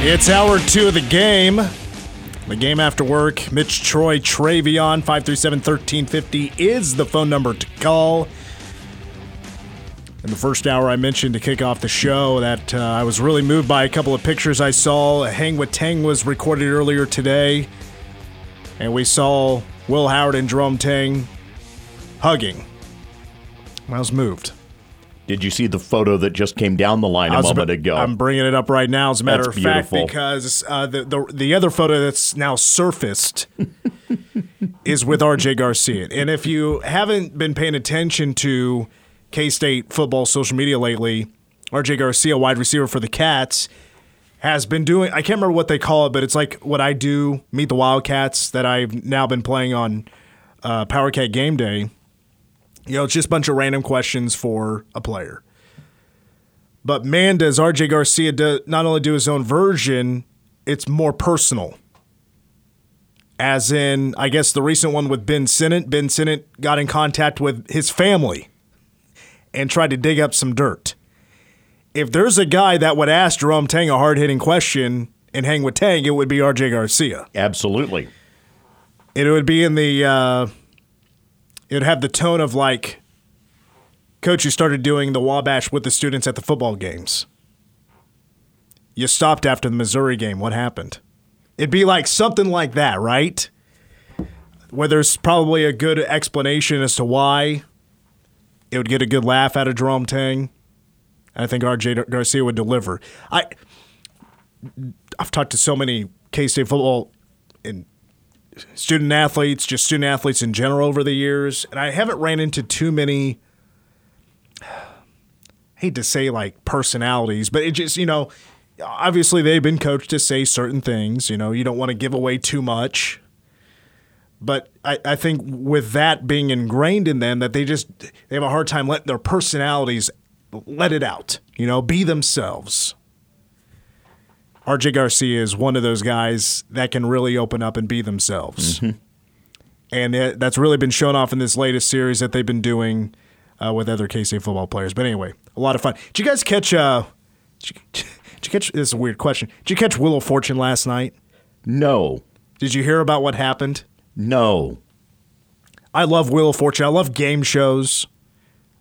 It's hour two of the game. The game after work. Mitch Troy Travion, 537 1350 is the phone number to call. In the first hour, I mentioned to kick off the show that uh, I was really moved by a couple of pictures I saw. Hang with Tang was recorded earlier today, and we saw Will Howard and Jerome Tang hugging. I was moved. Did you see the photo that just came down the line a moment about- ago? I'm bringing it up right now, as a matter That's of fact, beautiful. because uh, the, the the other photo that's now surfaced is with RJ Garcia. And if you haven't been paying attention to K State football social media lately, RJ Garcia, wide receiver for the Cats, has been doing. I can't remember what they call it, but it's like what I do, Meet the Wildcats, that I've now been playing on uh, Power Cat Game Day. You know, it's just a bunch of random questions for a player. But man, does RJ Garcia do, not only do his own version, it's more personal. As in, I guess the recent one with Ben Sinnott. Ben Sinnott got in contact with his family and tried to dig up some dirt. If there's a guy that would ask Jerome Tang a hard hitting question and hang with Tang, it would be RJ Garcia. Absolutely. It would be in the, uh, it would have the tone of like, Coach, you started doing the Wabash with the students at the football games. You stopped after the Missouri game. What happened? It'd be like something like that, right? Where there's probably a good explanation as to why. It would get a good laugh out of Jerome Tang. I think RJ Garcia would deliver. I I've talked to so many K State football and student athletes, just student athletes in general over the years, and I haven't ran into too many I hate to say like personalities, but it just, you know, obviously they've been coached to say certain things. You know, you don't want to give away too much. But I, I think with that being ingrained in them, that they just they have a hard time letting their personalities let it out. You know, be themselves. RJ Garcia is one of those guys that can really open up and be themselves. And it, that's really been shown off in this latest series that they've been doing uh, with other K State football players. But anyway, a lot of fun. Did you guys catch? Uh, did, you, did you catch? This is a weird question. Did you catch Wheel of Fortune last night? No. Did you hear about what happened? No. I love Wheel of Fortune. I love game shows.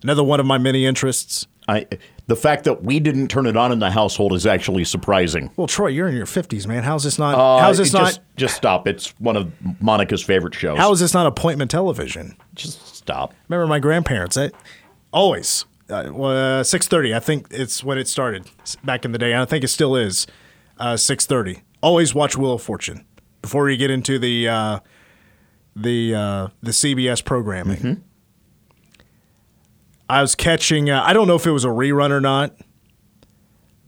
Another one of my many interests. I the fact that we didn't turn it on in the household is actually surprising. Well, Troy, you're in your fifties, man. How's this not? Uh, how's this it not? just, just stop. It's one of Monica's favorite shows. how is this not appointment television? just stop. Remember my grandparents? I, always uh, well, uh, six thirty. I think it's when it started back in the day. and I think it still is uh, six thirty. Always watch Wheel of Fortune before you get into the uh, the uh, the CBS programming. I was catching. Uh, I don't know if it was a rerun or not,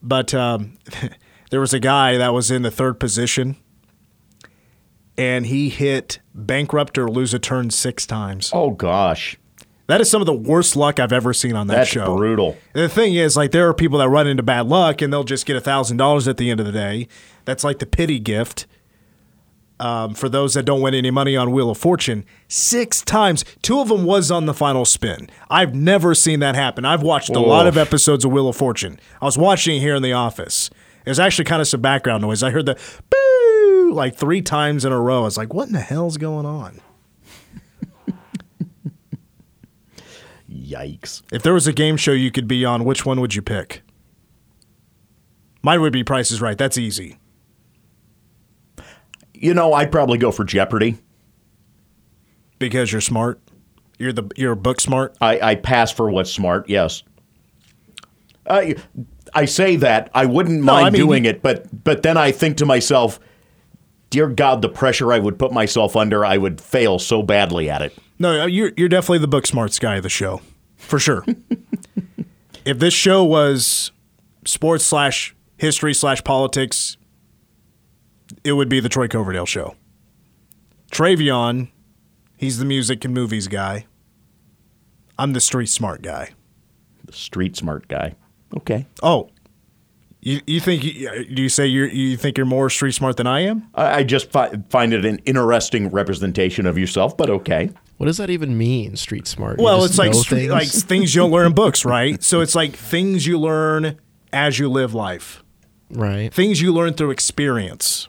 but um, there was a guy that was in the third position, and he hit bankrupt or lose a turn six times. Oh gosh, That is some of the worst luck I've ever seen on that that's show. brutal. And the thing is, like, there are people that run into bad luck and they'll just get a thousand dollars at the end of the day. That's like the pity gift. Um, for those that don't win any money on Wheel of Fortune, six times. Two of them was on the final spin. I've never seen that happen. I've watched a lot of episodes of Wheel of Fortune. I was watching it here in the office. There's actually kind of some background noise. I heard the boo like three times in a row. I was like, what in the hell's going on? Yikes. If there was a game show you could be on, which one would you pick? Mine would be Price is Right. That's easy. You know, I'd probably go for Jeopardy. Because you're smart. You're the you're book smart. I, I pass for what's smart, yes. I, I say that. I wouldn't No, mind I mean- doing it, but but then I think to myself, dear God, the pressure I would put myself under, I would fail so badly at it. No, uh, you're you're definitely the book smarts guy of the show, for sure. if this show was sports slash history slash politics, it would be the Troy Coverdale show. Travion, he's the music and movies guy. I'm the street smart guy. The street smart guy. Okay. Oh, you you think you, do you say you you think you're more street smart than I am? I, I just fi- find it an interesting representation of yourself, but okay. What does that even mean, street smart? You Well, it's like know stre- things? like things you don't learn in books, right? So it's like things you learn as you live life, right. things you learn through experience.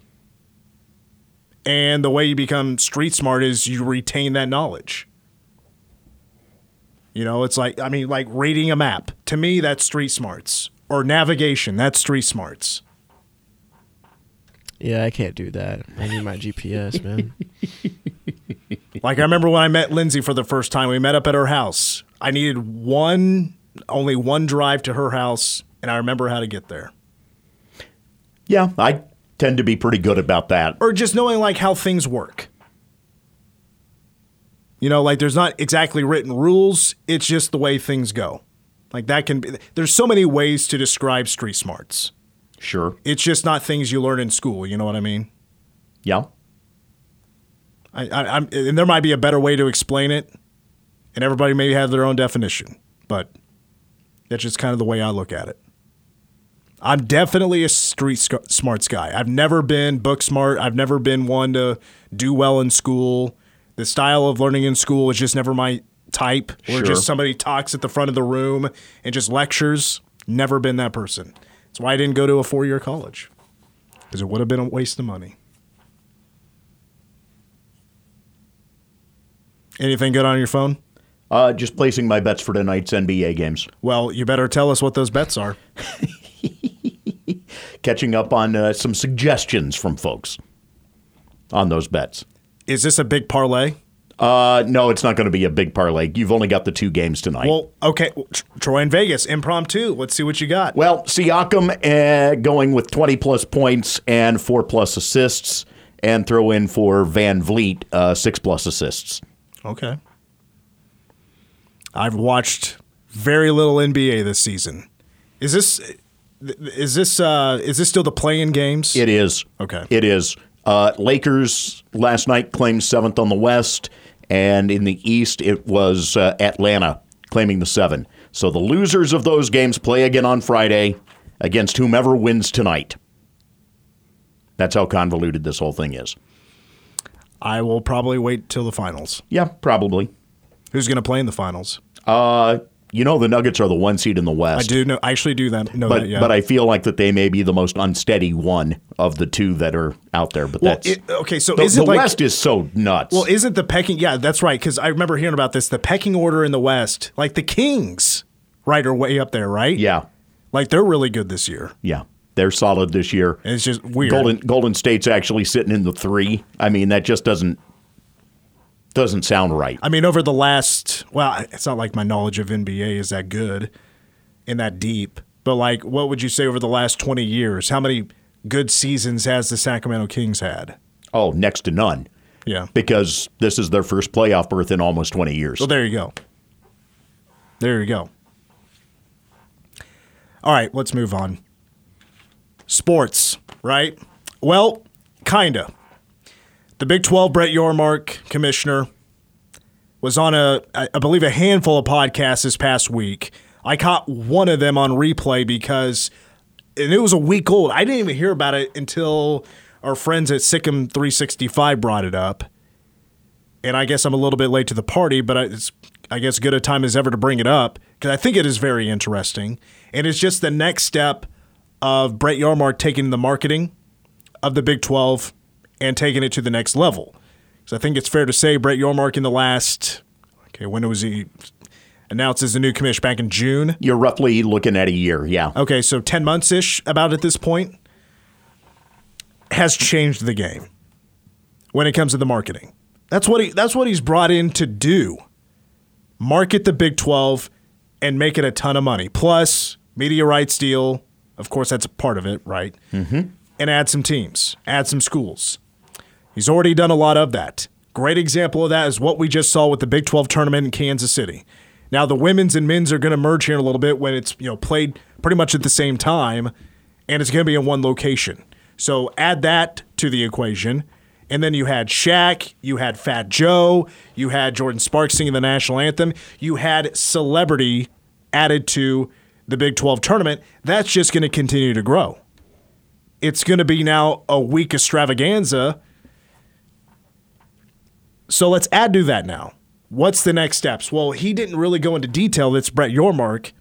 And the way you become street smart is you retain that knowledge. You know, it's like I mean, like reading a map. To me, that's street smarts. Or navigation, that's street smarts. Yeah, I can't do that. I need my GPS, man. Like I remember when I met Lindsay for the first time. We met up at her house. I needed one, only one drive to her house, and I remember how to get there. Yeah, I tend to be pretty good about that. or just knowing like how things work. You know, like there's not exactly written rules, it's just the way things go. Like that can be there's so many ways to describe street smarts. Sure. It's just not things you learn in school, you know what I mean? Yeah. I, I I'm and there might be a better way to explain it, and everybody may have their own definition, but that's just kind of the way I look at it. I'm definitely a street sc- smarts guy. I've never been book smart. I've never been one to do well in school. The style of learning in school is just never my type. Where Sure. just somebody talks at the front of the room and just lectures. Never been that person. That's why I didn't go to a four year college because it would have been a waste of money. Anything good on your phone? Uh, just placing my bets for tonight's NBA games. Well, you better tell us what those bets are. Catching up on uh, some suggestions from folks on those bets. Is this a big parlay? Uh, no, it's not going to be a big parlay. You've only got the two games tonight. Well, okay. Tr- Troy and Vegas, impromptu. Let's see what you got. Well, Siakam uh, going with 20 plus points and four plus assists, and throw in for VanVleet uh, six plus assists. Okay. I've watched very little NBA this season. Is this is this uh, is this still the play-in games? It is. Okay. It is. Uh, Lakers last night claimed seventh on the West, and in the East it was uh, Atlanta claiming the seven. So the losers of those games play again on Friday against whomever wins tonight. That's how convoluted this whole thing is. I will probably wait till the finals. Yeah, probably. Who's going to play in the finals? Uh, you know the Nuggets are the one seed in the West. I do know. I actually do that. Know But that. Yeah. but I feel like that they may be the most unsteady one of the two that are out there. But well, that's it, okay. So the, is the like West is so nuts. Well, isn't the pecking? Yeah, that's right. Because I remember hearing about this. The pecking order in the West, like the Kings, right, are way up there, right? yeah, like they're really good this year. yeah, they're solid this year. And it's just weird. Golden Golden State's actually sitting in the three. I mean, that just doesn't doesn't sound right. I mean, over the last, well, it's not like my knowledge of NBA is that good and that deep, but like, what would you say over the last twenty years? How many good seasons has the Sacramento Kings had? Oh, next to none, Yeah. because this is their first playoff berth in almost twenty years. So there you go. There you go. All right, let's move on. Sports, right? Well, kinda. The Big 12 Brett Yormark, commissioner, was on a I believe, a handful of podcasts this past week. I caught one of them on replay because, and it was a week old. I didn't even hear about it until our friends at Sic 'Em 365 brought it up, and I guess I'm a little bit late to the party, but I, it's I guess good a time as ever to bring it up because I think it is very interesting, and it's just the next step of Brett Yormark taking the marketing of the Big 12 and taking it to the next level. So I think it's fair to say Brett Yormark in the last okay when was he announced as the new commissioner back in June? You're roughly looking at a year, yeah. Okay, so 10 months ish about at this point has changed the game when it comes to the marketing. That's what he that's what he's brought in to do. Market the Big 12 and make it a ton of money. Plus media rights deal, of course that's a part of it, right? Mm-hmm. And add some teams, add some schools. He's already done a lot of that. Great example of that is what we just saw with the Big 12 tournament in Kansas City. Now the women's and men's are going to merge here in a little bit when it's you know played pretty much at the same time, and it's going to be in one location. So add that to the equation, and then you had Shaq, you had Fat Joe, you had Jordin Sparks singing the national anthem, you had celebrity added to the Big 12 tournament. That's just going to continue to grow. It's going to be now a week of extravaganza. So let's add to that now. What's the next steps? Well, he didn't really go into detail. That's Brett Yormark.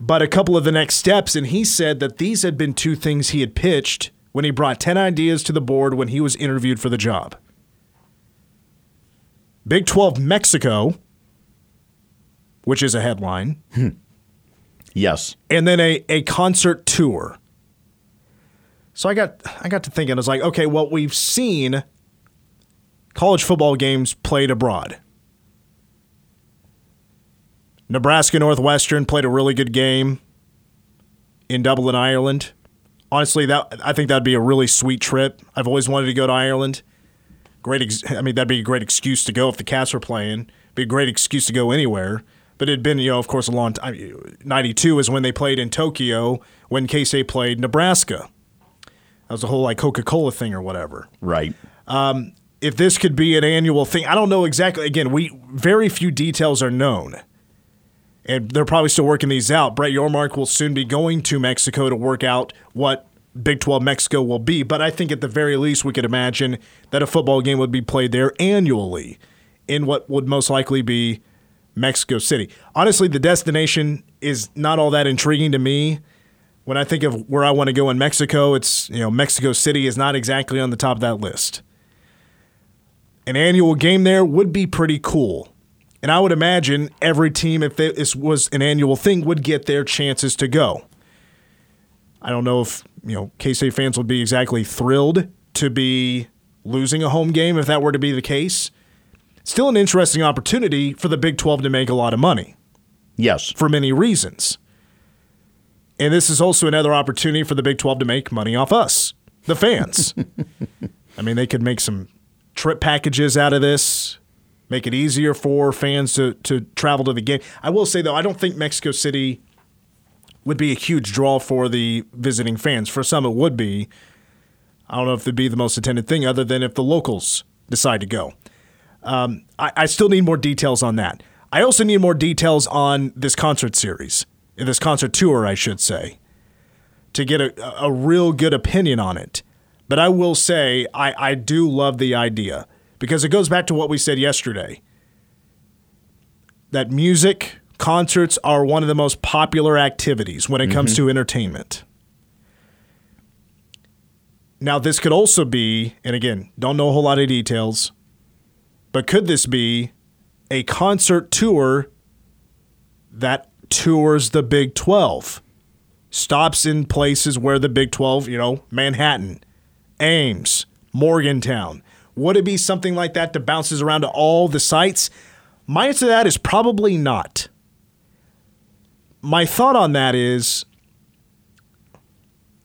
But a couple of the next steps, and he said that these had been two things he had pitched when he brought 10 ideas to the board when he was interviewed for the job. Big 12 Mexico, which is a headline, hmm. Yes. and then a, a concert tour. So I got I got to thinking, I was like, okay, well, we've seen college football games played abroad. Nebraska Northwestern played a really good game in Dublin, Ireland. Honestly, that I think that'd be a really sweet trip. I've always wanted to go to Ireland. Great, ex- I mean, that'd be a great excuse to go if the Cats were playing. Be a great excuse to go anywhere. But it'd been, you know, of course, a long time. '92 is when they played in Tokyo when K State played Nebraska. That was a whole like Coca Cola thing or whatever Right. Um, if this could be an annual thing. I don't know exactly. Again, we very few details are known. And they're probably still working these out. Brett Yormark will soon be going to Mexico to work out what Big 12 Mexico will be. But I think at the very least, we could imagine that a football game would be played there annually in what would most likely be Mexico City. Honestly, the destination is not all that intriguing to me. When I think of where I want to go in Mexico, it's, you know, Mexico City is not exactly on the top of that list an annual game there would be pretty cool. And I would imagine every team, if this was an annual thing, would get their chances to go. I don't know if you know K State fans would be exactly thrilled to be losing a home game if that were to be the case. Still an interesting opportunity for the Big 12 to make a lot of money Yes. for many reasons. And this is also another opportunity for the Big 12 to make money off us, the fans. I mean, they could make some trip packages out of this, make it easier for fans to, to travel to the game. I will say, though, I don't think Mexico City would be a huge draw for the visiting fans. For some, it would be. I don't know if it'd be the most attended thing, other than if the locals decide to go. Um, I, I still need more details on that. I also need more details on this concert series, this concert tour, I should say, to get a, a real good opinion on it. But I will say, I, I do love the idea because it goes back to what we said yesterday that music, concerts are one of the most popular activities when it comes mm-hmm. to entertainment. Now, this could also be, and again, don't know a whole lot of details, but could this be a concert tour that tours the Big 12? Stops in places where the Big 12, you know, Manhattan, Ames, Morgantown. Would it be something like that that bounces around to all the sites? My answer to that is probably not. My thought on that is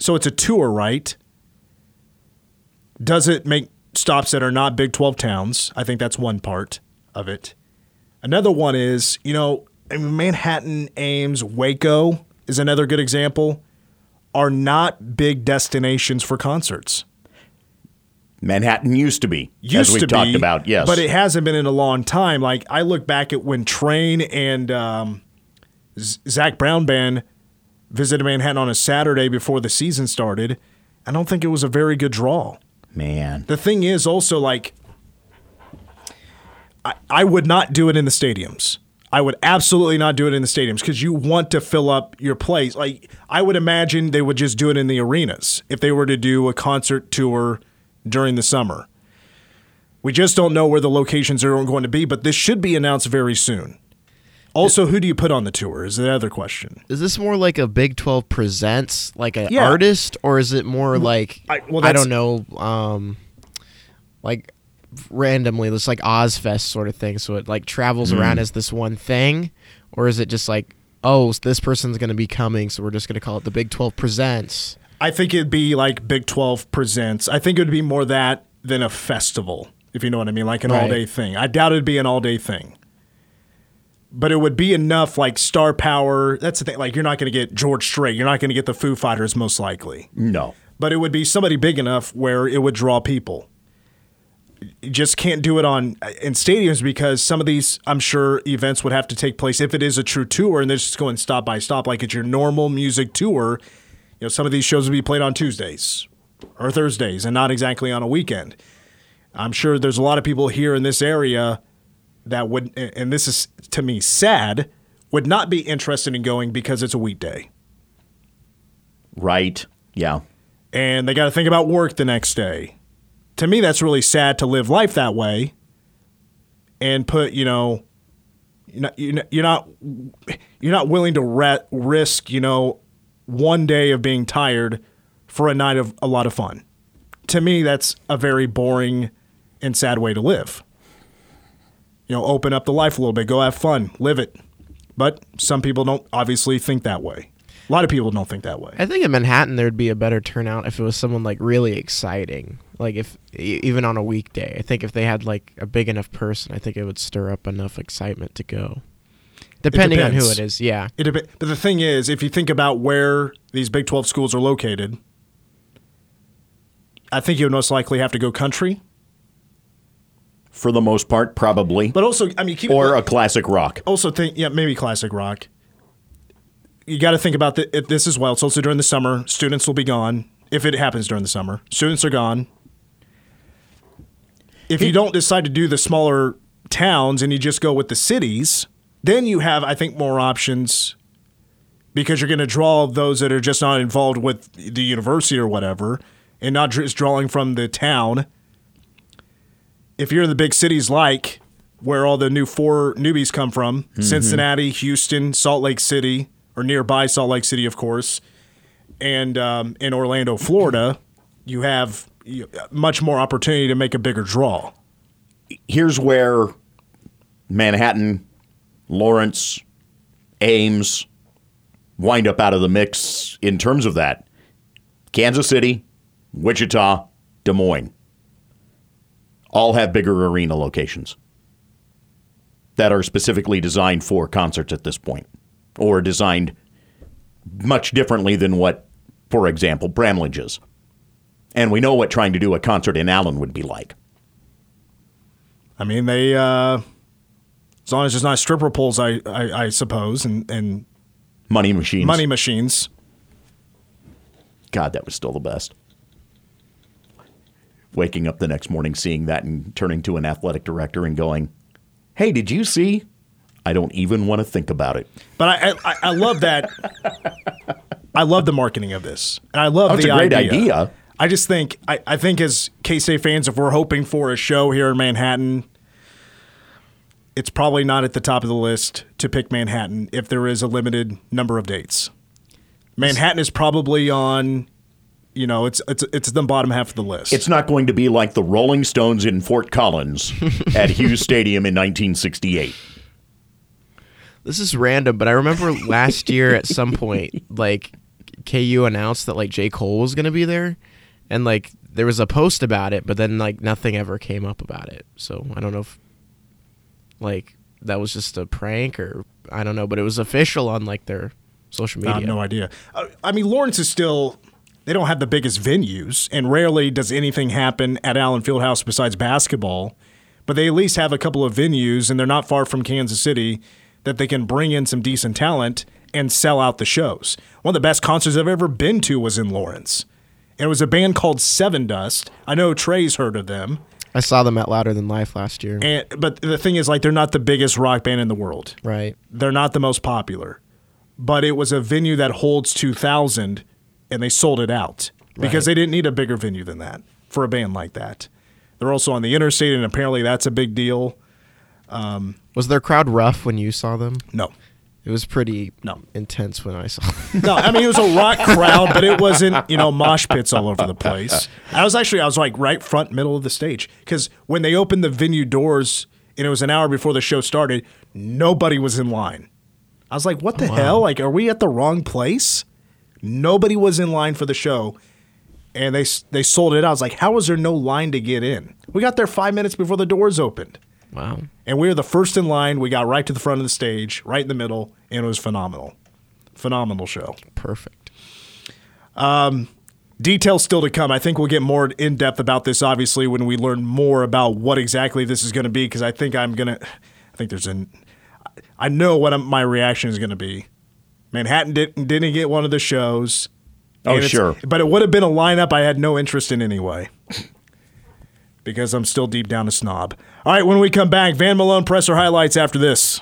so it's a tour, right? Does it make stops that are not Big 12 towns? I think that's one part of it. Another one is, you know, Manhattan, Ames, Waco is another good example, are not big destinations for concerts. Manhattan used to be, Used as we've talked be, about. Yes. but it hasn't been in a long time. Like I look back at when Train and um, Zac Brown band visited Manhattan on a Saturday before the season started, I don't think it was a very good draw. Man. The thing is also like I, I would not do it in the stadiums. I would absolutely not do it in the stadiums because you want to fill up your place. Like I would imagine they would just do it in the arenas if they were to do a concert tour during the summer. We just don't know where the locations are going to be, but this should be announced very soon. Also, who do you put on the tour is the other question. Is this more like a Big 12 presents like an Yeah. artist or is it more like I- I, well, that's- don't know um like randomly this like Ozzfest sort of thing so it like travels around Hmm. as this one thing or is it just like oh this person's going to be coming so we're just going to call it the Big 12 presents. I think it'd be like Big 12 Presents. I think it would be more that than a festival, if you know what I mean, like an Right. all day thing. I doubt it'd be an all day thing. But it would be enough like star power. That's the thing. Like, you're not going to get George Strait. You're not going to get the Foo Fighters, most likely. No. But it would be somebody big enough where it would draw people. You just can't do it on uh, in stadiums because some of these, I'm sure, events would have to take place if it is a true tour and they're just going stop by stop like it's your normal music tour. You know, some of these shows would be played on Tuesdays or Thursdays and not exactly on a weekend. I'm sure there's a lot of people here in this area that would, and this is to me sad, would not be interested in going because it's a weekday Right. Yeah. and they got to think about work the next day. To me, that's really sad to live life that way and put, you know, you're not you're not you're not, willing to risk, you know, one day of being tired for a night of a lot of fun. To me, that's a very boring and sad way to live. You know, open up the life a little bit, go have fun, live it. But some people don't obviously think that way. A lot of people don't think that way. I think in Manhattan there'd be a better turnout if it was someone like really exciting. Like if even on a weekday, I think if they had like a big enough person, I think it would stir up enough excitement to go. Depending on who it is, yeah. It dep- but the thing is, if you think about where these Big 12 schools are located, I think you would most likely have to go country. For the most part, probably. But also, I mean, keep or a classic rock. also think, yeah, maybe classic rock. You got to think about the, it, this as well. It's also during the summer. Students will be gone if it happens during the summer. Students are gone. If you don't decide to do the smaller towns and you just go with the cities, then you have, I think, more options because you're going to draw those that are just not involved with the university or whatever and not just drawing from the town. If you're in the big cities like where all the new four newbies come from Cincinnati, Houston, Salt Lake City, or nearby Salt Lake City, of course, and um, in Orlando, Florida, you have much more opportunity to make a bigger draw. Here's where Manhattan, Lawrence, Ames wind up out of the mix in terms of that. Kansas City, Wichita, Des Moines all have bigger arena locations that are specifically designed for concerts at this point or designed much differently than what, for example, Bramlage is. And we know what trying to do a concert in Allen would be like. I mean, they uh, as long as there's not stripper poles, I I, I suppose, and and Money machines. money machines. God, that was still the best. Waking up the next morning, seeing that, and turning to an athletic director and going, "Hey, did you see?" I don't even want to think about it. But I I, I love that. I love the marketing of this, and I love Oh, the a great idea. I just think I, I think as K State fans, if we're hoping for a show here in Manhattan, it's probably not at the top of the list to pick Manhattan if there is a limited number of dates. Manhattan is probably on, you know, it's it's it's the bottom half of the list. It's not going to be like the Rolling Stones in Fort Collins at Hughes Stadium in 1968. This is random, but I remember last year at some point, like KU announced that like J. Cole was gonna be there, and like there was a post about it, but then like nothing ever came up about it. So I don't know if like that was just a prank or I don't know, but it was official on like their social media. I have no idea. Uh, I mean, Lawrence is still. They don't have the biggest venues, and rarely does anything happen at Allen Fieldhouse besides basketball. But they at least have a couple of venues, and they're not far from Kansas City that they can bring in some decent talent and sell out the shows. One of the best concerts I've ever been to was in Lawrence. And it was a band called Sevendust. I know Trey's heard of them. I saw them at Louder Than Life last year. And but the thing is, like, they're not the biggest rock band in the world. right. They're not the most popular. But it was a venue that holds two thousand, and they sold it out because Right. they didn't need a bigger venue than that for a band like that. They're also on the interstate, and apparently that's a big deal. Um, was their crowd rough when you saw them? No, It was pretty No. intense when I saw them. No, I mean it was a rock crowd, but it wasn't you know mosh pits all over the place. I was actually I was like right front middle of the stage because when they opened the venue doors and it was an hour before the show started, nobody was in line. I was like, what the hell? Like, are we at the wrong place? Nobody was in line for the show, and they they sold it out. I was like, how was there no line to get in? We got there five minutes before the doors opened. Wow. And we were the first in line. We got right to the front of the stage, right in the middle, and it was phenomenal. Phenomenal show. Perfect. Um, details still to come. I think we'll get more in depth about this, obviously, when we learn more about what exactly this is going to be. Because I think I'm gonna, I think there's an, I know what I'm- my reaction is going to be. Manhattan didn't didn't get one of the shows. Oh, sure. but it would have been a lineup I had no interest in anyway. Because I'm still deep down a snob. All right, when we come back, Van Malone presser highlights after this.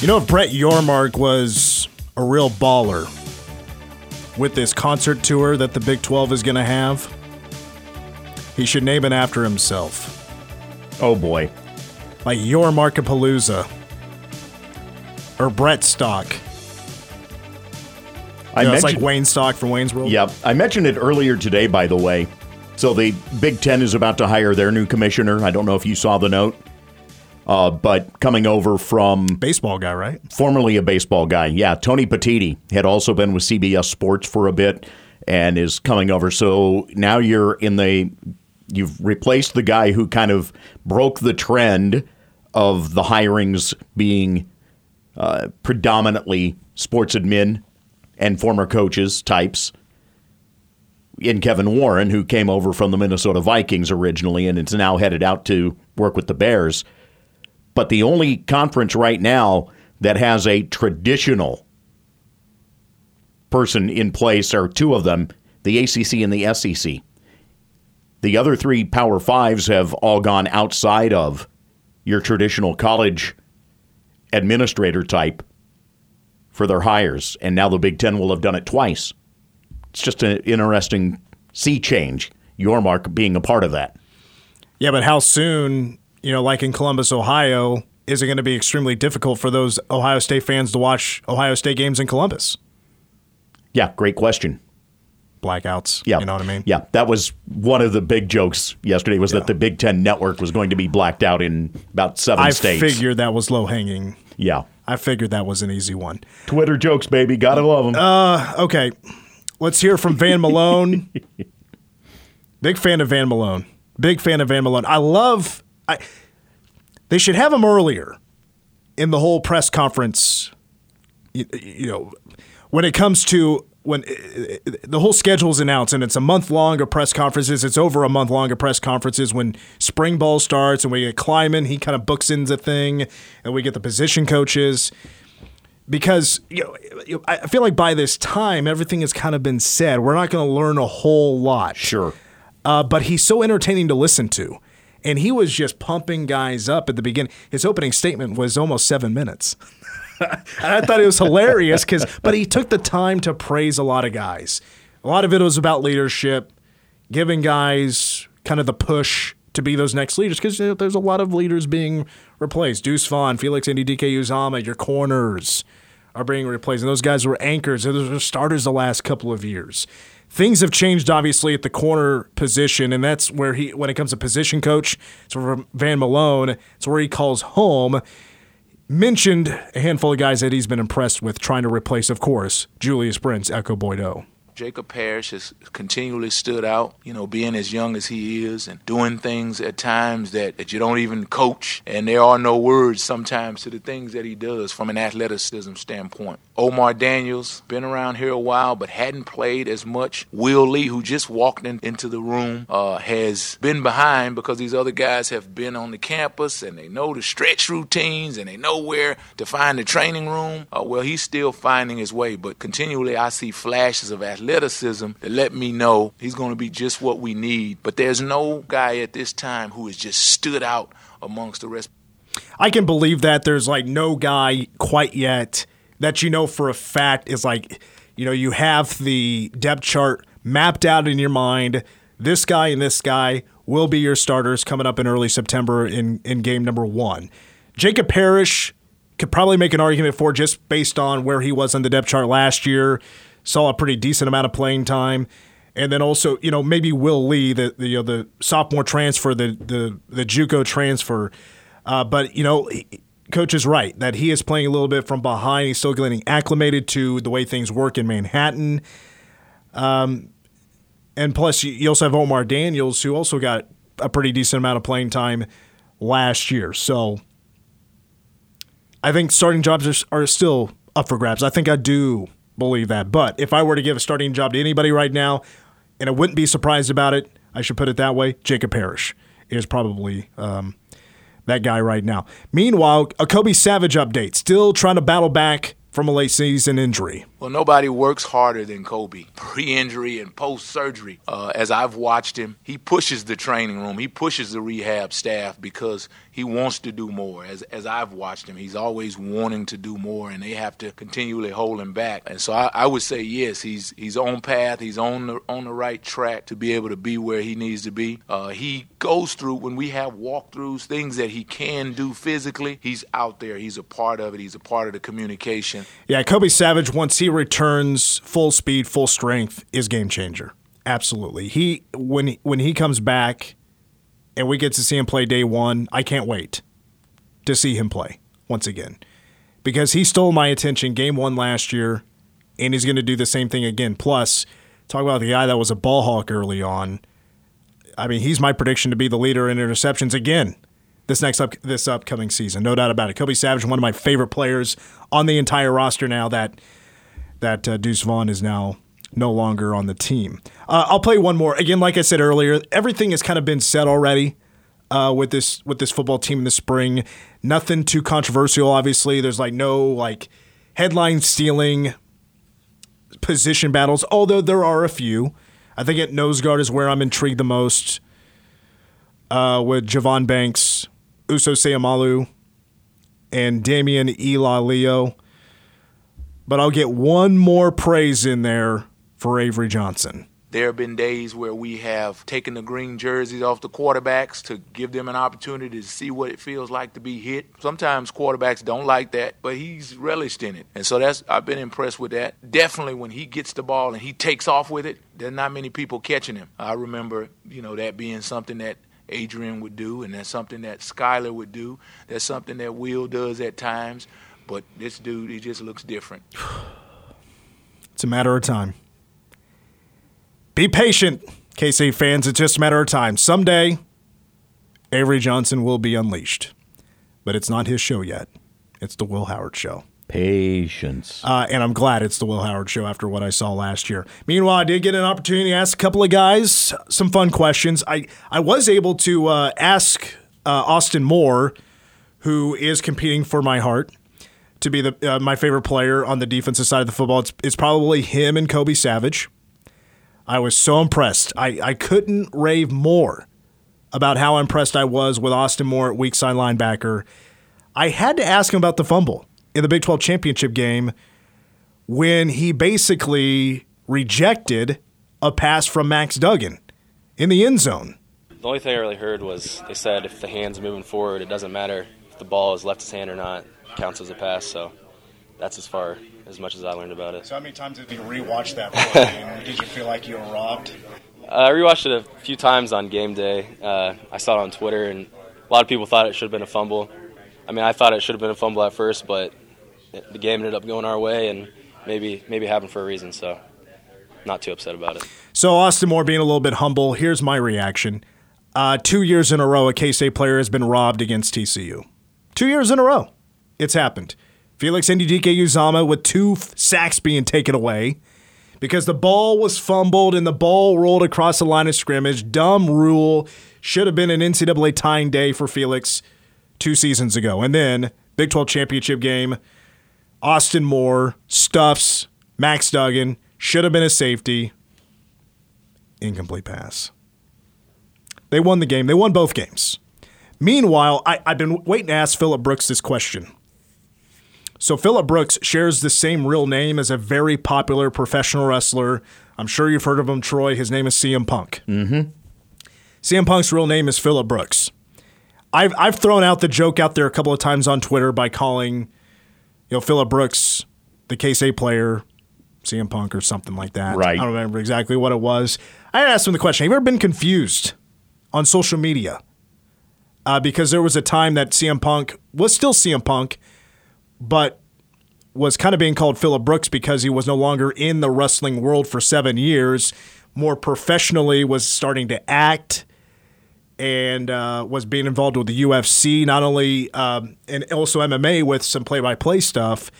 You know, if Brett Yormark was a real baller with this concert tour that the Big 12 is going to have, he should name it after himself. Oh boy. Like Yormarkapalooza or Brett Stock. I know, it's like Wayne Stock from Wayne's World. yeah, I mentioned it earlier today, by the way. So the Big Ten is about to hire their new commissioner. I don't know if you saw the note, uh, but coming over from Baseball guy, right? formerly a baseball guy. Yeah, Tony Petitti had also been with CBS Sports for a bit and is coming over. So now you're in the you've replaced the guy who kind of broke the trend of the hirings being uh, predominantly sports admin and former coaches types. In Kevin Warren, who came over from the Minnesota Vikings originally and is now headed out to work with the Bears but the only conference right now that has a traditional person in place are two of them the ACC and the SEC. The other three Power Fives have all gone outside of your traditional college administrator type for their hires, and now the Big Ten will have done it twice. It's just an interesting sea change. Yormark being a part of that. Yeah, but how soon, you know, like in Columbus, Ohio, is it going to be extremely difficult for those Ohio State fans to watch Ohio State games in Columbus? Yeah, great question. Blackouts. Yeah, You know what I mean? Yeah, that was one of the big jokes yesterday. Was that the Big Ten network was going to be blacked out in about seven I states? I figured that was low hanging. Yeah, I figured that was an easy one. Twitter jokes, baby. Gotta love them. Uh, Okay, let's hear from Van Malone. Big fan of Van Malone. Big fan of Van Malone. I love. I. They should have him earlier in the whole press conference. You, you know, when it comes to when the whole schedule is announced and it's a month long of press conferences, it's over a month long of press conferences. When spring ball starts and we get Klieman, he kind of books in the thing, and we get the position coaches because you know, you know, I feel like by this time everything has kind of been said. We're not going to learn a whole lot. Sure. Uh, but he's so entertaining to listen to. And he was just pumping guys up at the beginning. His opening statement was almost seven minutes. and I thought it was hilarious because, but he took the time to praise a lot of guys. A lot of it was about leadership, giving guys kind of the push to be those next leaders because you know, there's a lot of leaders being replaced. Deuce Vaughn, Felix Anudike-Uzomah, your corners are being replaced. And those guys were anchors. Those were starters the last couple of years. Things have changed obviously at the corner position, and that's where he, when it comes to position coach, it's for Van Malone, it's where he calls home. mentioned a handful of guys that he's been impressed with trying to replace, of course, Julius Brents, Ekow Boye-Doe. Jacob Parrish has continually stood out, you know, being as young as he is and doing things at times that, that you don't even coach. And there are no words sometimes to the things that he does from an athleticism standpoint. Omar Daniels, been around here a while but hadn't played as much. Will Lee, who just walked in, into the room, uh, has been behind because these other guys have been on the campus and they know the stretch routines and they know where to find the training room. Uh, well, he's still finding his way, but continually I see flashes of athleticism athleticism that let me know he's going to be just what we need. But there's no guy at this time who has just stood out amongst the rest. I can believe that there's like no guy quite yet that you know for a fact is like, you know, you have the depth chart mapped out in your mind. This guy and this guy will be your starters coming up in early September in, in game number one. Jacob Parrish could probably make an argument for just based on where he was on the depth chart last year saw a pretty decent amount of playing time. And then also, you know, maybe Will Lee, the the, you know, the sophomore transfer, the the the JUCO transfer. Uh, but you know, coach is right that he is playing a little bit from behind. He's still getting acclimated to the way things work in Manhattan. Um, and plus, you also have Omar Daniels, who also got a pretty decent amount of playing time last year. So I think starting jobs are, are still up for grabs. I think I do believe that. But if I were to give a starting job to anybody right now, and I wouldn't be surprised about it, I should put it that way, Jacob Parrish is probably um, that guy right now. Meanwhile, a Kobe Savage update, still trying to battle back from a late season injury. Well, nobody works harder than Kobe. Pre-injury and post-surgery, uh, as I've watched him, he pushes the training room, he pushes the rehab staff because he wants to do more. As as I've watched him, he's always wanting to do more, and they have to continually hold him back. And so I, I would say yes, he's he's on path, he's on the on the right track to be able to be where he needs to be. Uh, he goes through when we have walkthroughs, things that he can do physically. He's out there. He's a part of it. He's a part of the communication. Yeah, Kobe Savage once he returns full speed, full strength, is game changer. Absolutely. He when when he comes back and we get to see him play day one, I can't wait to see him play once again. Because he stole my attention game one last year, and he's gonna do the same thing again. Plus, talk about the guy that was a ball hawk early on. I mean, he's my prediction to be the leader in interceptions again this next up this upcoming season. No doubt about it. Kobe Savage, one of my favorite players on the entire roster now that that uh, Deuce Vaughn is now no longer on the team. Uh, I'll play one more. Again, like I said earlier, everything has kind of been said already uh, with this with this football team in the spring. Nothing too controversial. Obviously, there's like no like headline stealing position battles. Although there are a few. I think at nose guard is where I'm intrigued the most. Uh, with Javon Banks, Uso Seumalo, and Damian Ilalio but I'll get one more praise in there for Avery Johnson. There have been days where we have taken the green jerseys off the quarterbacks to give them an opportunity to see what it feels like to be hit. Sometimes quarterbacks don't like that, but he's relished in it. And so that's I've been impressed with that. Definitely when he gets the ball and he takes off with it, there's not many people catching him. I remember, you know, that being something that Adrian would do and that's something that Skylar would do. That's something that Will does at times. But this dude, he just looks different. It's a matter of time. Be patient, KC fans. It's just a matter of time. Someday, Avery Johnson will be unleashed. But it's not his show yet. It's the Will Howard Show. Patience. Uh, and I'm glad it's the Will Howard Show after what I saw last year. Meanwhile, I did get an opportunity to ask a couple of guys some fun questions. I, I was able to uh, ask uh, Austin Moore, who is competing for my heart to be the uh, my favorite player on the defensive side of the football. It's, it's probably him and Kobe Savage. I was so impressed. I, I couldn't rave more about how impressed I was with Austin Moore at weak side linebacker. I had to ask him about the fumble in the Big 12 championship game when he basically rejected a pass from Max Duggan in the end zone. The only thing I really heard was they said if the hand's moving forward, it doesn't matter if the ball is left his hand or not counts as a pass. So that's as far as much as I learned about it. So how many times did you rewatch that play? did you feel like you were robbed? Uh, I rewatched it a few times on game day. Uh, I saw it on Twitter, and a lot of people thought it should have been a fumble. I mean, I thought it should have been a fumble at first, but it, the game ended up going our way, and maybe maybe it happened for a reason. So, not too upset about it. So Austin Moore being a little bit humble. Here's my reaction. Uh, two years in a row, a K State player has been robbed against TCU. Two years in a row, it's happened. Felix Anudike-Uzomah with two sacks being taken away because the ball was fumbled and the ball rolled across the line of scrimmage. Dumb rule. Should have been an NCAA tying day for Felix two seasons ago. And then Big 12 championship game, Austin Moore stuffs Max Duggan. Should have been a safety. Incomplete pass. They won the game. They won both games. Meanwhile, I, have been waiting to ask Phillip Brooks this question. So Phillip Brooks shares the same real name as a very popular professional wrestler. I'm sure you've heard of him, Troy. His name is CM Punk. Mm-hmm. CM Punk's real name is Phillip Brooks. I've I've thrown out the joke out there a couple of times on Twitter by calling, you know, Phillip Brooks the K State player, CM Punk or something like that. Right. I don't remember exactly what it was. I asked him the question: Have you ever been confused on social media? Uh, because there was a time that CM Punk was still CM Punk, but was kind of being called Phillip Brooks because he was no longer in the wrestling world for seven years. More professionally, was starting to act and uh, was being involved with the UFC, not only um, and also MMA with some play-by-play stuff.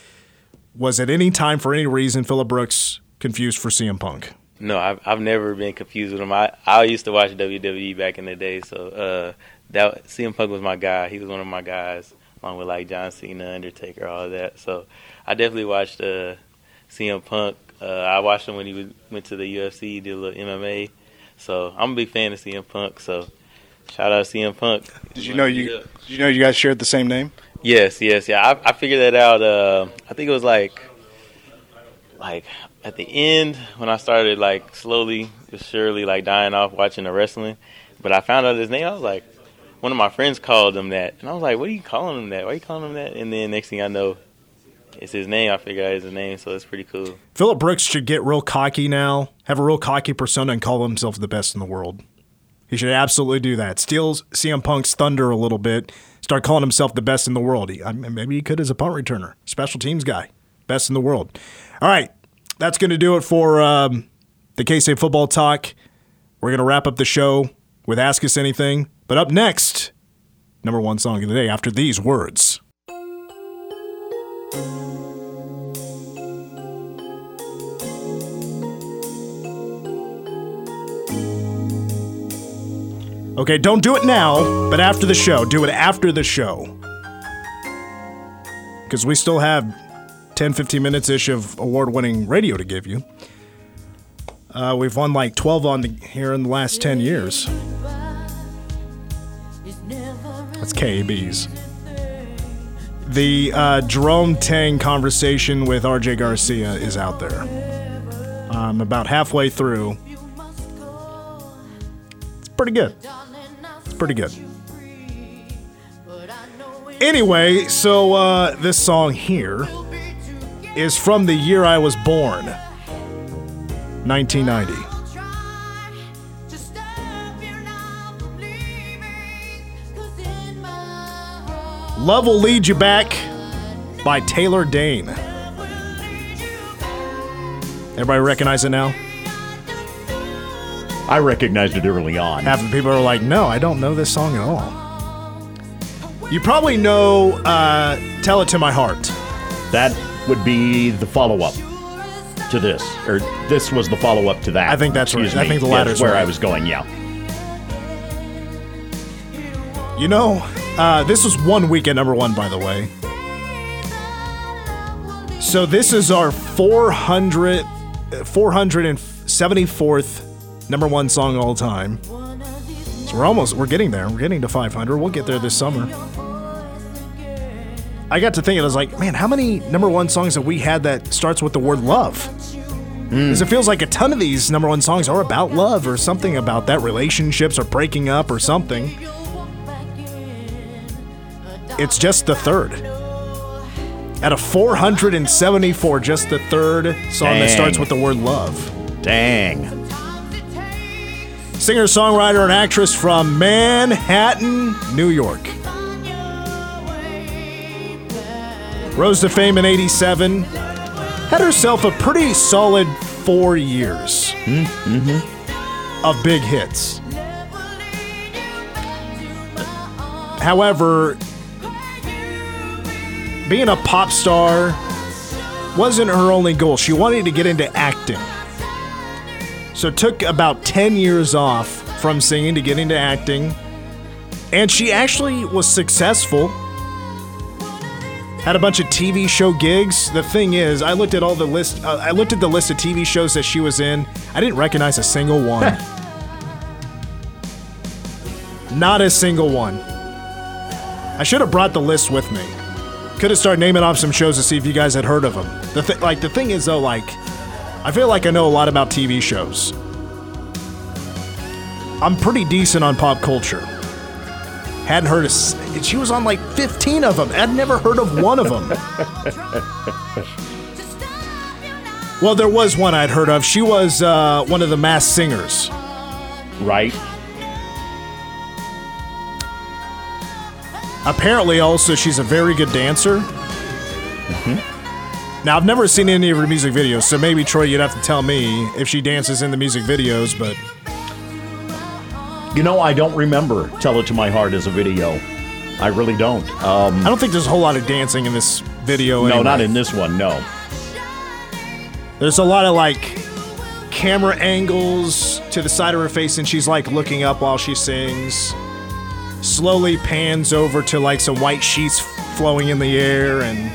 Was at any time for any reason Phillip Brooks confused for CM Punk? No, I've I've never been confused with him. I I used to watch WWE back in the day, so uh, that CM Punk was my guy. He was one of my guys, along with like John Cena, Undertaker, all of that. So I definitely watched uh, CM Punk. Uh, I watched him when he was, went to the UFC, He did a little MMA. So I'm a big fan of CM Punk. So shout out CM Punk. Did you know you did you know you guys shared the same name? Yes, yes, yeah. I, I figured that out. Uh, I think it was like like at the end when I started like slowly but surely like dying off watching the wrestling. But I found out his name. I was like, one of my friends called him that, and I was like, "What are you calling him that? Why are you calling him that?" And then next thing I know, it's his name. I figured out his name, so it's pretty cool. Phillip Brooks should get real cocky now, have a real cocky persona, and call himself the best in the world. He should absolutely do that. Steals CM Punk's thunder a little bit. Start calling himself the best in the world. He, I mean, maybe he could as a punt returner, special teams guy, best in the world. All right, that's going to do it for um, the K State football talk. We're going to wrap up the show with Ask Us Anything. But up next, number one song of the day after these words. Okay, don't do it now, but after the show. Do it after the show. Because we still have 10, 15 minutes ish of award winning radio to give you. Uh, we've won like 12 on the, here in the last 10 years. KAB's. The uh, Jerome Tang conversation with RJ Garcia is out there. I'm about halfway through. It's pretty good. It's pretty good. Anyway, so uh, this song here is from the year I was born, 1990. Love Will Lead You Back by Taylor Dayne. Everybody recognize it now? I recognized it early on. Half the people are like, no, I don't know this song at all. You probably know uh, Tell It to My Heart. That would be the follow up to this, or this was the follow up to that. I think that's Excuse right. I think the latter is where right. I was going. Yeah. You know, uh, this was one week at number one, by the way. So this is our 400, 474th number one song all time. So we're almost, we're getting there. We're getting to 500. We'll get there this summer. I got to thinking, I was like, man, how many number one songs have we had that starts with the word love? Because it feels like a ton of these number one songs are about love or something about that, relationships or breaking up or something. It's just the third. Out of 474, just the third song that starts with the word love. Dang. Singer, songwriter, and actress from Manhattan, New York. Rose to fame in 87. Had herself a pretty solid four years of big hits. However, being a pop star wasn't her only goal. She wanted to get into acting. So it took about 10 years off from singing to get into acting. And she actually was successful. Had a bunch of TV show gigs. The thing is, I looked at all the list uh, I looked at the list of TV shows that she was in. I didn't recognize a single one. Not a single one. I should have brought the list with me. Could have started naming off some shows to see if you guys had heard of them. The th- like the thing is though, like I feel like I know a lot about TV shows. I'm pretty decent on pop culture. Hadn't heard of. She was on like 15 of them. I'd never heard of one of them. well, there was one I'd heard of. She was uh, one of the mass singers. Right. Apparently, also, she's a very good dancer. Now, I've never seen any of her music videos, so maybe Troy, you'd have to tell me if she dances in the music videos. But You know, I don't remember Tell It to My Heart as a video. I really don't. Um, I don't think there's a whole lot of dancing in this video. no, anyway. not in this one, no. There's a lot of like camera angles to the side of her face, and she's like looking up while she sings. Slowly pans over to like some white sheets flowing in the air, and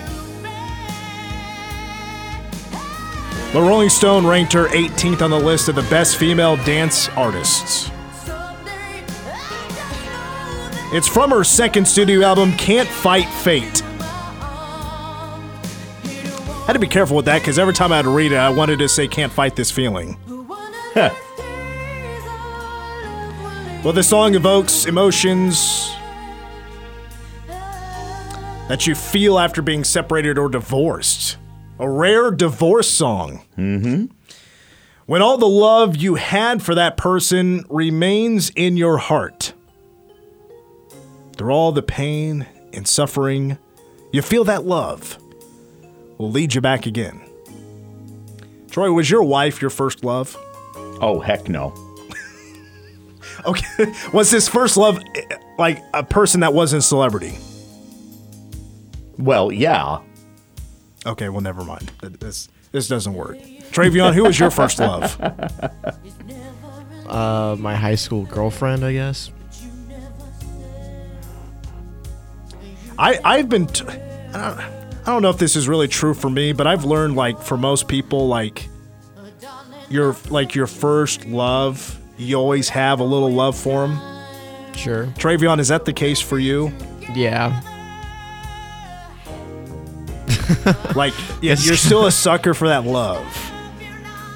the Rolling Stone ranked her 18th on the list of the best female dance artists. It's from her second studio album, Can't Fight Fate. I Had to be careful with that because every time I'd read it, I wanted to say "Can't fight this feeling." Well, the song evokes emotions that you feel after being separated or divorced. A rare divorce song. Mm-hmm. When all the love you had for that person remains in your heart, through all the pain and suffering, you feel that love will lead you back again. Troy, was your wife your first love? Oh, heck no. Okay. Was his first love like a person that wasn't celebrity? Well, yeah. Okay, well, never mind. This this doesn't work. Travion, who was your first love? Uh, my high school girlfriend, I guess. I I've been. T- I don't, I don't know if this is really true for me, but I've learned like for most people, like your like your first love, you always have a little love for him. Sure. Travion, is that the case for you? Yeah. Like, yeah, you're still a sucker for that love.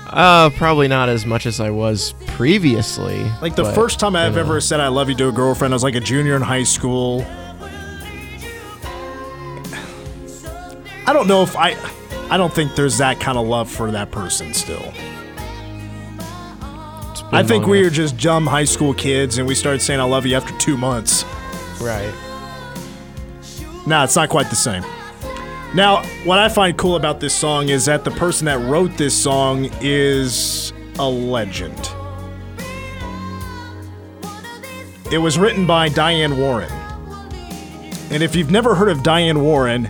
Uh, probably not as much as I was previously. Like the but, first time I've you know. ever said I love you to a girlfriend, I was like a junior in high school. I don't know if I I don't think there's that kind of love for that person still. I think we were just dumb high school kids and we started saying I love you after 2 months. right. Nah, it's not quite the same. Now, what I find cool about this song is that the person that wrote this song is a legend. It was written by Diane Warren. And if you've never heard of Diane Warren,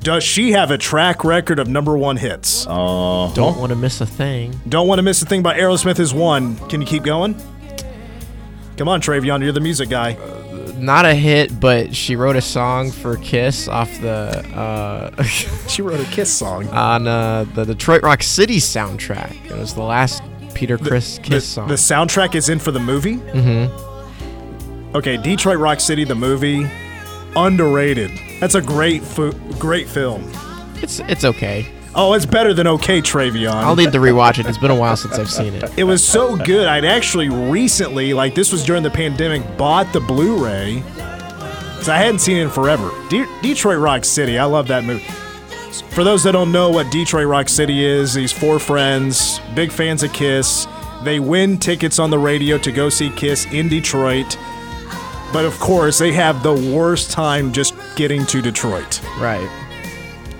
does she have a track record of number one hits? Don't want to miss a thing. Don't want to miss a thing by Aerosmith is one. Can you keep going? Come on, Travion, you're the music guy. Not a hit, but she wrote a song for Kiss off the uh, She wrote a Kiss song. on uh, the Detroit Rock City soundtrack. It was the last Peter Criss Kiss the, song. the soundtrack is in for the movie? Mm-hmm. Okay, Detroit Rock City, the movie, underrated. That's a great, fu- great film. it's it's okay. Oh, it's better than okay, Travion. I'll need to rewatch it. It's been a while since I've seen it. it was so good. I'd actually recently, like this was during the pandemic, bought the Blu-ray because I hadn't seen it in forever. De- Detroit Rock City, I love that movie. For those that don't know what Detroit Rock City is, these four friends, big fans of Kiss, they win tickets on the radio to go see Kiss in Detroit. But of course, they have the worst time just getting to Detroit. Right.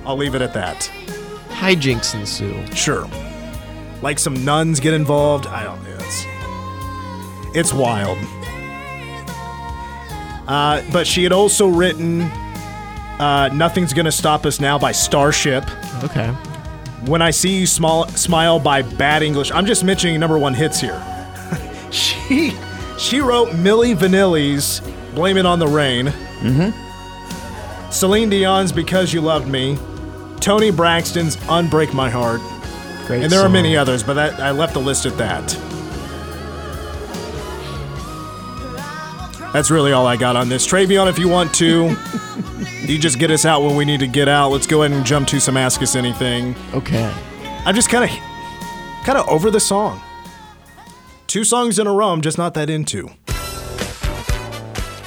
I'll leave it at that. Hijinks ensue. Sure. Like some nuns get involved. I don't know. It's, it's wild. Uh, but she had also written uh, Nothing's Gonna Stop Us Now by Starship. Okay. When I See You Small, Smile by Bad English. I'm just mentioning number one hits here. she she wrote Milli Vanilli's Blame It on the Rain. Mm-hmm. Celine Dion's Because You Loved Me. Toni Braxton's Unbreak My Heart. Great. and there are many others, but that, I left the list at that. That's really all I got on this. Travion, if you want to, you just get us out when we need to get out. Let's go ahead and jump to some Ask Us Anything. Okay. I'm just kind of, kind of over the song. Two songs in a row, I'm just not that into.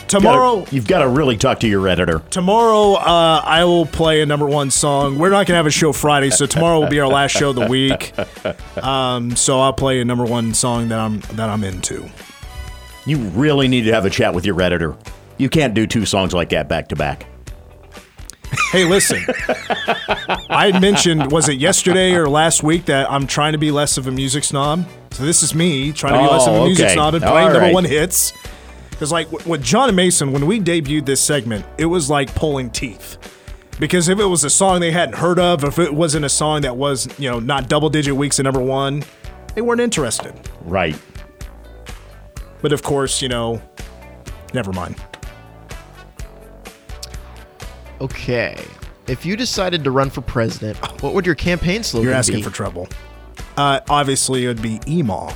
Tomorrow, You've got to really talk to your editor. tomorrow, uh, I will play a number one song. We're not gonna have a show Friday, so tomorrow will be our last show of the week. Um, so I'll play a number one song that I'm that I'm into. You really need to have a chat with your editor. You can't do two songs like that back to back. Hey, listen. I mentioned, was it yesterday or last week, that I'm trying to be less of a music snob. So this is me trying to be less of a Oh, music okay. snob and All playing number right. one hits. Because, like, with John and Mason, when we debuted this segment, it was like pulling teeth. Because if it was a song they hadn't heard of, if it wasn't a song that was, you know, not double digit weeks at number one, they weren't interested. Right. But of course, you know, never mind. Okay. If you decided to run for president, what would your campaign slogan be? You're asking be? for trouble. Uh, obviously, it would be EMAW.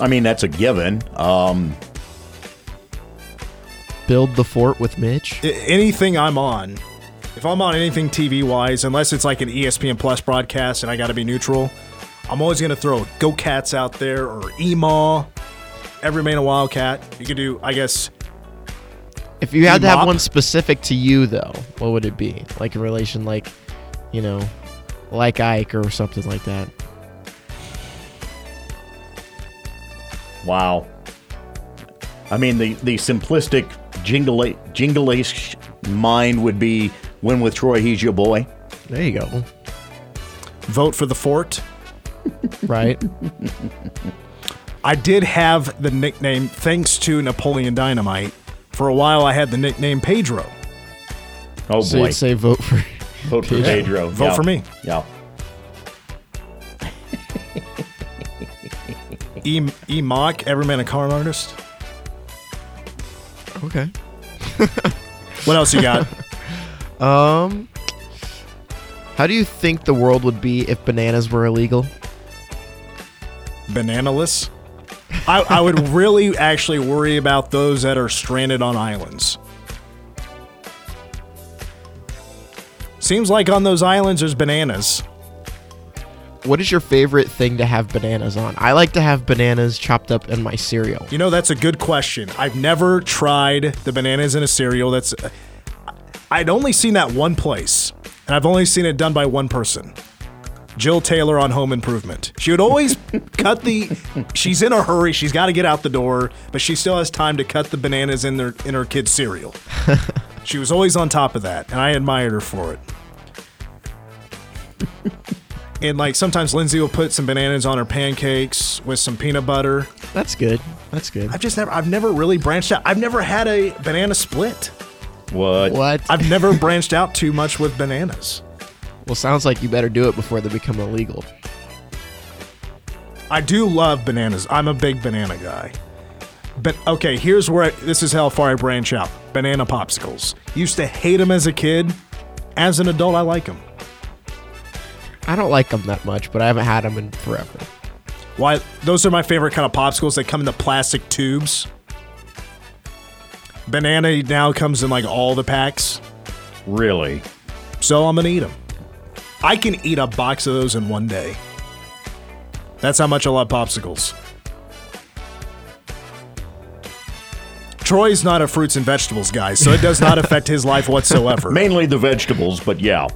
I mean, that's a given. Um, Build the fort with Mitch. I- anything I'm on, if I'm on anything TV wise, unless it's like an ESPN Plus broadcast and I got to be neutral, I'm always going to throw Go Cats out there or EMAW, Every Man a Wildcat. You could do, I guess, If you had to have Bebop? one specific to you, though, what would it be? Like in relation, like, you know, like Ike or something like that. wow. I mean, the, the simplistic jingle jingle mine would be win with Troy, he's your boy. There you go. Vote for the Fort. Right. I did have the nickname, thanks to Napoleon Dynamite. For a while, I had the nickname Pedro. Oh, so boy. you'd say vote for. Vote for Pedro. Vote Yeah. for me. Yeah. E, e Mock, Every Man a Con Artist. Okay. What else you got? Um. How do you think the world would be if bananas were illegal? Bananaless. I, I would really actually worry about those that are stranded on islands. Seems like on those islands there's bananas. What is your favorite thing to have bananas on? I like to have bananas chopped up in my cereal. You know, that's a good question. I've never tried the bananas in a cereal. That's I'd only seen that one place, and I've only seen it done by one person. Jill Taylor on Home Improvement. She would always cut the. She's in a hurry. She's got to get out the door, but she still has time to cut the bananas in their in her kid's cereal. she was always on top of that, and I admired her for it. and like sometimes Lindsay will put some bananas on her pancakes with some peanut butter. That's good. That's good. I've just never I've never really branched out. I've never had a banana split. What? What? I've never branched out too much with bananas. well, sounds like you better do it before they become illegal. I do love bananas. I'm a big banana guy. But okay, here's where I, this is how far I branch out. Banana popsicles. Used to hate them as a kid. As an adult, I like them. I don't like them that much, but I haven't had them in forever. Why? Those are my favorite kind of popsicles. They come in the plastic tubes. Banana now comes in like all the packs, Really? so I'm gonna eat them. I can eat a box of those in one day. That's how much I love popsicles. Troy's not a fruits and vegetables guy, so it does not affect his life whatsoever. Mainly the vegetables, but yeah.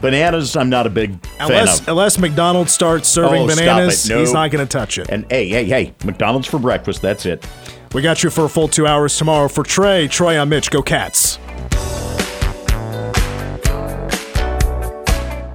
Bananas, I'm not a big fan Unless of. unless McDonald's starts serving Oh, stop bananas, it. No. he's not going to touch it. And hey, hey, hey, McDonald's for breakfast. That's it. We got you for a full two hours tomorrow. For Trey, Troy, I'm Mitch. Go Cats.